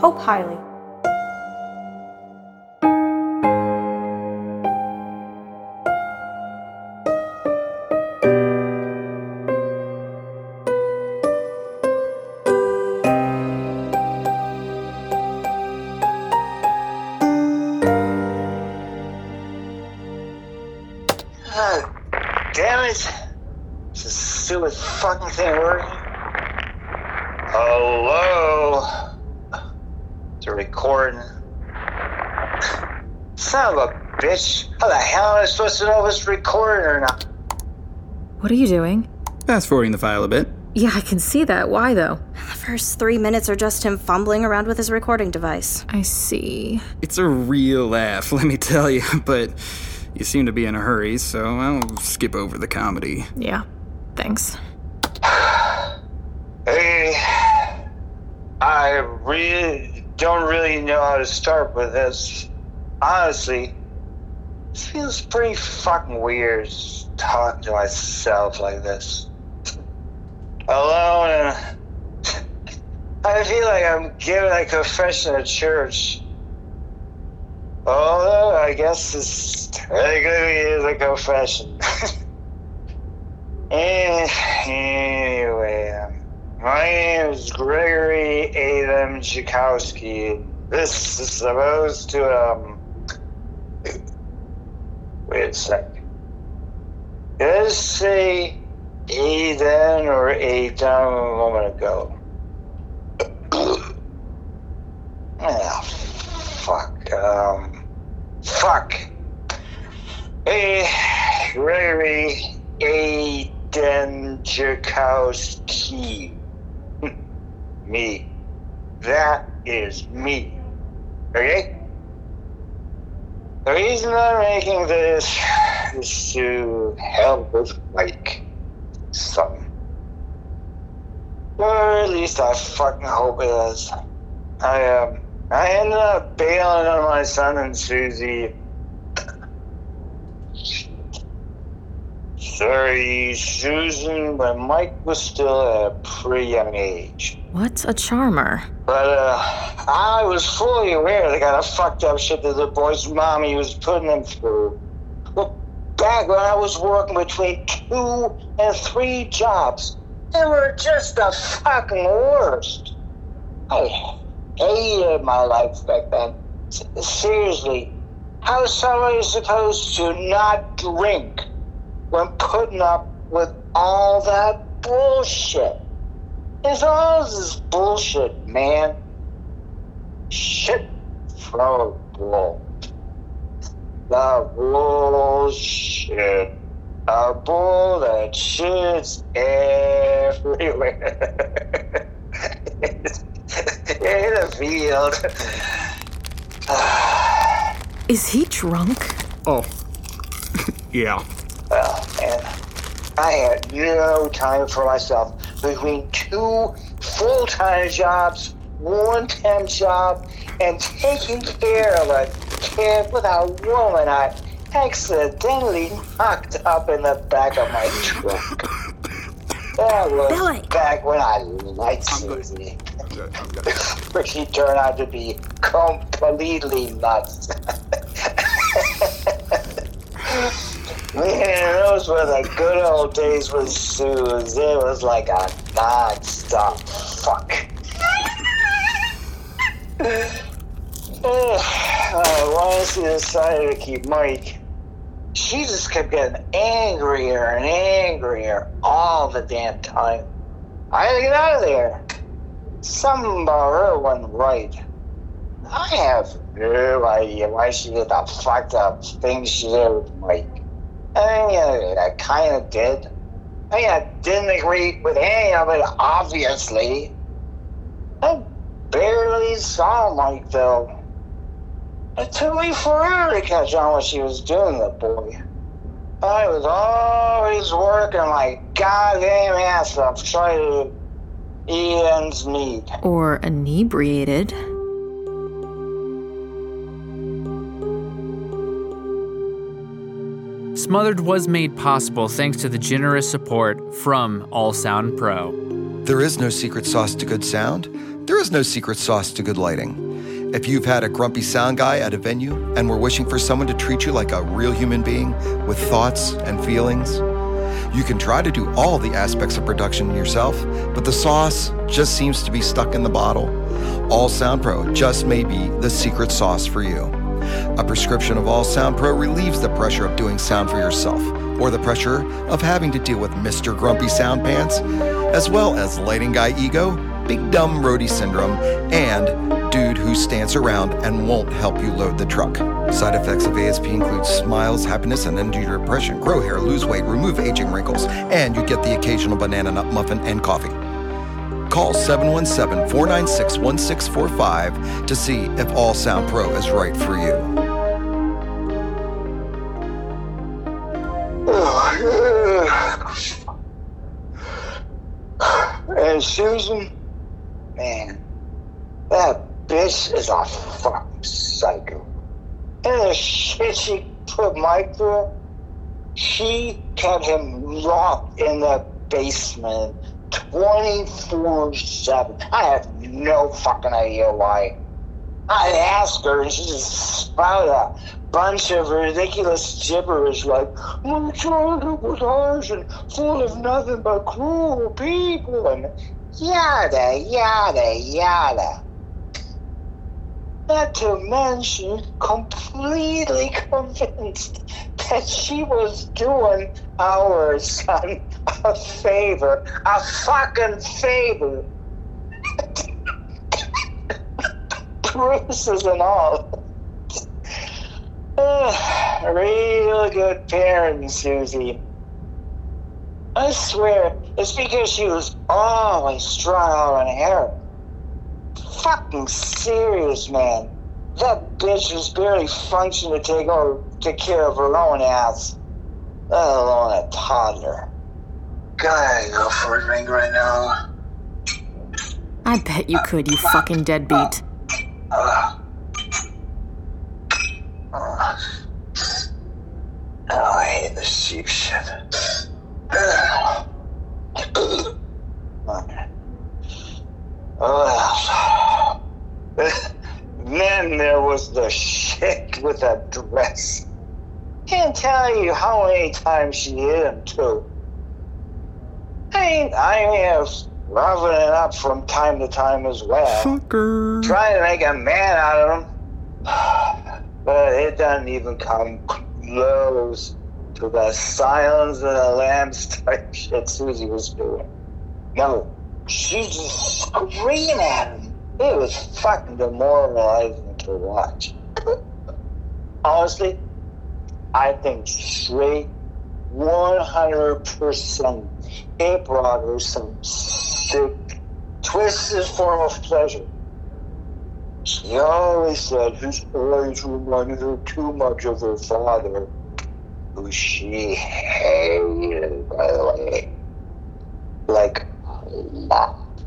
Hope highly. Oh, damn it. Is this stupid fucking thing working? Hello? It's record. recording. Son of a bitch. How the hell am I supposed to know if it's recording or not? What are you doing? Fast forwarding the file a bit. Yeah, I can see that. Why though? The first three minutes are just him fumbling around with his recording device. I see. It's a real laugh, let me tell you, but you seem to be in a hurry, so I'll skip over the comedy. Yeah. Thanks. Hey, I really don't really know how to start with this. Honestly, it feels pretty fucking weird talking to myself like this. Alone, and I feel like I'm giving a confession at church. Although I guess this technically is a confession. Eh, anyway, um, my name is Gregory Adam Jakowski. This is supposed to, um. Wait a sec. Did I say Aiden or Adam a moment ago? Ah, fuck. Um. Fuck. Hey, Gregory Aiden Jakowski. Me. That is me. Okay? The reason I'm making this is to help with Mike. Son. Or at least I fucking hope it is. I, um, I ended up bailing on my son and Susie. Sorry, Susan, when Mike was still at a pretty young age. What's a charmer? But uh, I was fully aware the kind of fucked up shit that the boy's mommy was putting him through. Back when I was working between two and three jobs, they were just the fucking worst. I hated my life back then. Seriously, how is somebody supposed to not drink when putting up with all that bullshit? It's all this bullshit, man. Shit from bull. The bullshit. A bull that shits everywhere. In the field. Is he drunk? Oh. yeah. Well, man, I had no time for myself between two full time jobs, one temp job, and taking care of a kid with a woman I accidentally knocked up in the back of my truck. That was Billy. back when I liked Susie. But she turned out to be completely nuts. Man, those were the good old days with Suze. It was like a non-stop fuck. uh, once she decided to keep Mike, she just kept getting angrier and angrier all the damn time. I had to get out of there. Something about her wasn't right. I have no idea why she did the fucked up things she did with Mike. I mean, I kind of did. I mean, I didn't agree with any of it, obviously. I barely saw Mike, though. It took me forever to catch on what she was doing, the boy. I was always working my goddamn ass off trying to eat ends meet. Or inebriated? Smothered was made possible thanks to the generous support from All Sound Pro. There is no secret sauce to good sound. There is no secret sauce to good lighting. If you've had a grumpy sound guy at a venue and were wishing for someone to treat you like a real human being with thoughts and feelings, you can try to do all the aspects of production yourself, but the sauce just seems to be stuck in the bottle. All Sound Pro just may be the secret sauce for you. A prescription of All Sound Pro relieves the pressure of doing sound for yourself, or the pressure of having to deal with Mr. Grumpy Sound Pants, as well as lighting guy ego, big dumb roadie syndrome, and dude who stands around and won't help you load the truck. Side effects of ASP include smiles, happiness, and end depression, grow hair, lose weight, remove aging wrinkles, and you get the occasional banana nut muffin and coffee. Call 717 496 1645 to see if All Sound Pro is right for you. And Susan, man, that bitch is a fucking psycho. And the shit she put Mike through, she kept him locked in the basement 24 7. I have no fucking idea why. I asked her, and she just spouted a bunch of ridiculous gibberish like, My childhood was harsh and full of nothing but cruel people, and yada, yada, yada. Not to mention, completely convinced that she was doing our son a favor, a fucking favor. Bruises and all. Real good parent, Susie. I swear, it's because she was always strung out on heroin fucking serious, man. That bitch was barely functioning to take over, take care of her own ass, oh, let alone a toddler. Gotta go for a drink right now. I bet you could, you fucking deadbeat. Uh, uh, oh, I hate this cheap shit. Oh, then there was the shit with that dress. Can't tell you how many times she hit him too. I I have roughing it up from time to time as well. Fucker. Trying to make a man out of him. But it doesn't even come close to the silence of the lambs type shit Susie was doing. No, she just screamed at him. It was fucking demoralizing to watch. Honestly, I think straight 100% it brought her some sick, twisted form of pleasure. She always said his eyes reminded her too much of her father, who she hated, by the way. Like a lot.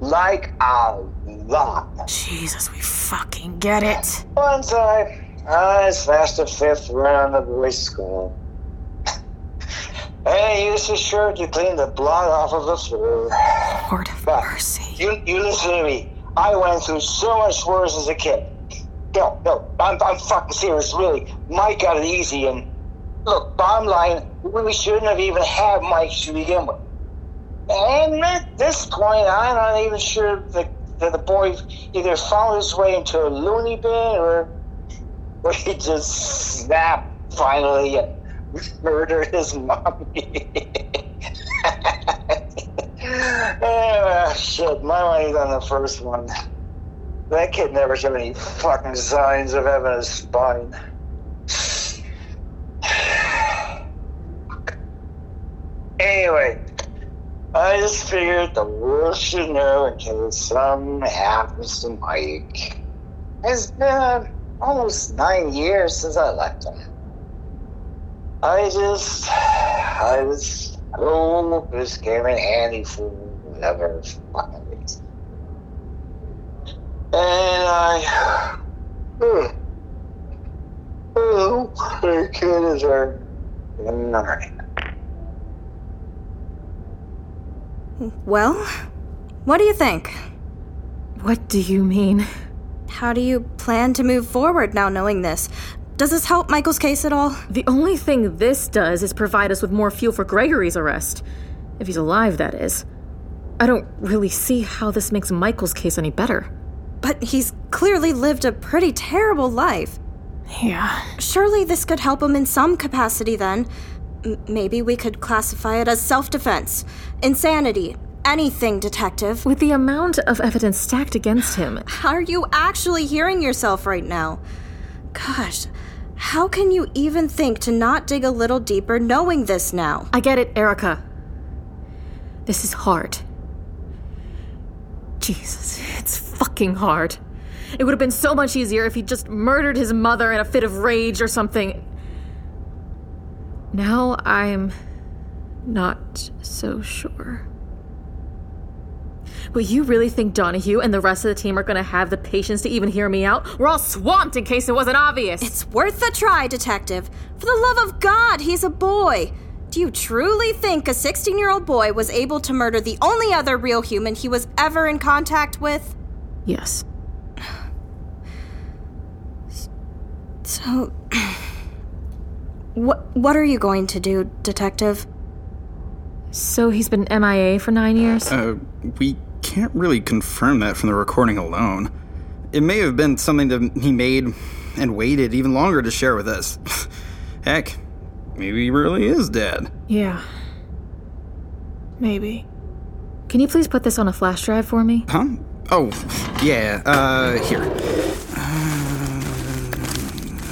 Like a lot. Jesus, we fucking get it. One time, I smashed a fifth round of boys' school. I used his shirt to clean the blood off of the floor. Lord of But mercy. you, you listen to me. I went through so much worse as a kid. No, no, I'm, I'm fucking serious, really. Mike got it easy, and look, bottom line, we shouldn't have even had Mike to begin with. And at this point, I'm not even sure that, that the boy either found his way into a loony bin or, or he just snapped finally and murdered his mommy. Ah, shit, my money's on the first one. That kid never showed any fucking signs of having a spine. Anyway, I just figured the worst should know in case something happens to Mike. It's been almost nine years since I left him. I just, I just hope this came in handy for whatever fucking reason. And I, oh, oh, the kid is hurt. Alright. Well, what do you think? What do you mean? How do you plan to move forward now knowing this? Does this help Michael's case at all? The only thing this does is provide us with more fuel for Gregory's arrest. If he's alive, that is. I don't really see how this makes Michael's case any better. But he's clearly lived a pretty terrible life. Yeah. Surely this could help him in some capacity then. M- maybe we could classify it as self defense, insanity, anything, detective. With the amount of evidence stacked against him, Are you actually hearing yourself right now? Gosh, how can you even think to not dig a little deeper knowing this now? I get it, Erica. This is hard. Jesus, it's fucking hard. It would have been so much easier if he just murdered his mother in a fit of rage or something. Now I'm not so sure. But you really think Donahue and the rest of the team are gonna have the patience to even hear me out? We're all swamped in case it wasn't obvious. It's worth a try, detective. For the love of God, he's a boy. Do you truly think a 16 year old boy was able to murder the only other real human he was ever in contact with? yes. So. what, what are you going to do, detective? So he's been MIA for nine years? Uh, we can't really confirm that from the recording alone. It may have been something that he made and waited even longer to share with us. Heck, maybe he really is dead. Yeah. Maybe. Can you please put this on a flash drive for me? Huh? Oh, yeah, uh, here. Uh,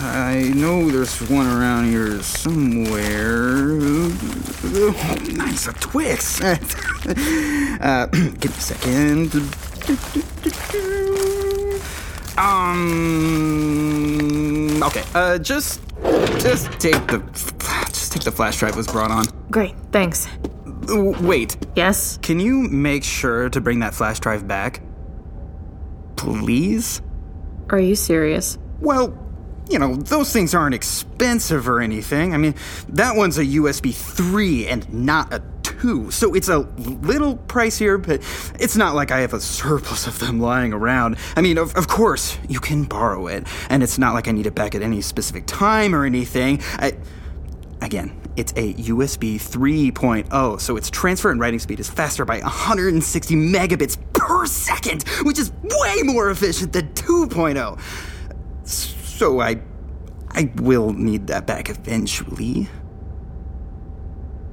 I know there's one around here somewhere. Oh, nice, a Twix. uh, give me a second. Um, okay, uh, just, just take the, just take the flash drive was brought on. Great, thanks. Wait, Yes? can you make sure to bring that flash drive back? Please? Are you serious? Well, you know, those things aren't expensive or anything. I mean, that one's a USB 3 and not a 2, so it's a little pricier, but it's not like I have a surplus of them lying around. I mean, of, of course, you can borrow it, and it's not like I need it back at any specific time or anything. I, Again, it's a USB 3.0, so its transfer and writing speed is faster by 160 megabits per second, which is way more efficient than 2.0. So I I will need that back eventually.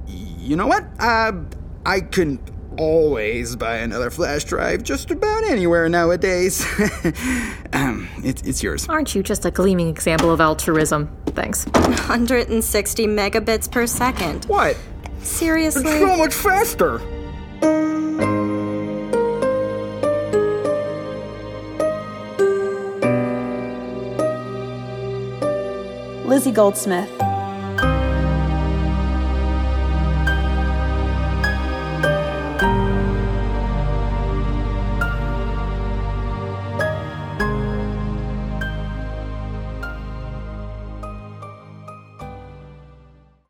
You know what? Uh I can always buy another flash drive just about anywhere nowadays. um, it's it's yours. Aren't you just a gleaming example of altruism? Thanks. 160 megabits per second. What? Seriously? It's So much faster. Lizzie Goldsmith,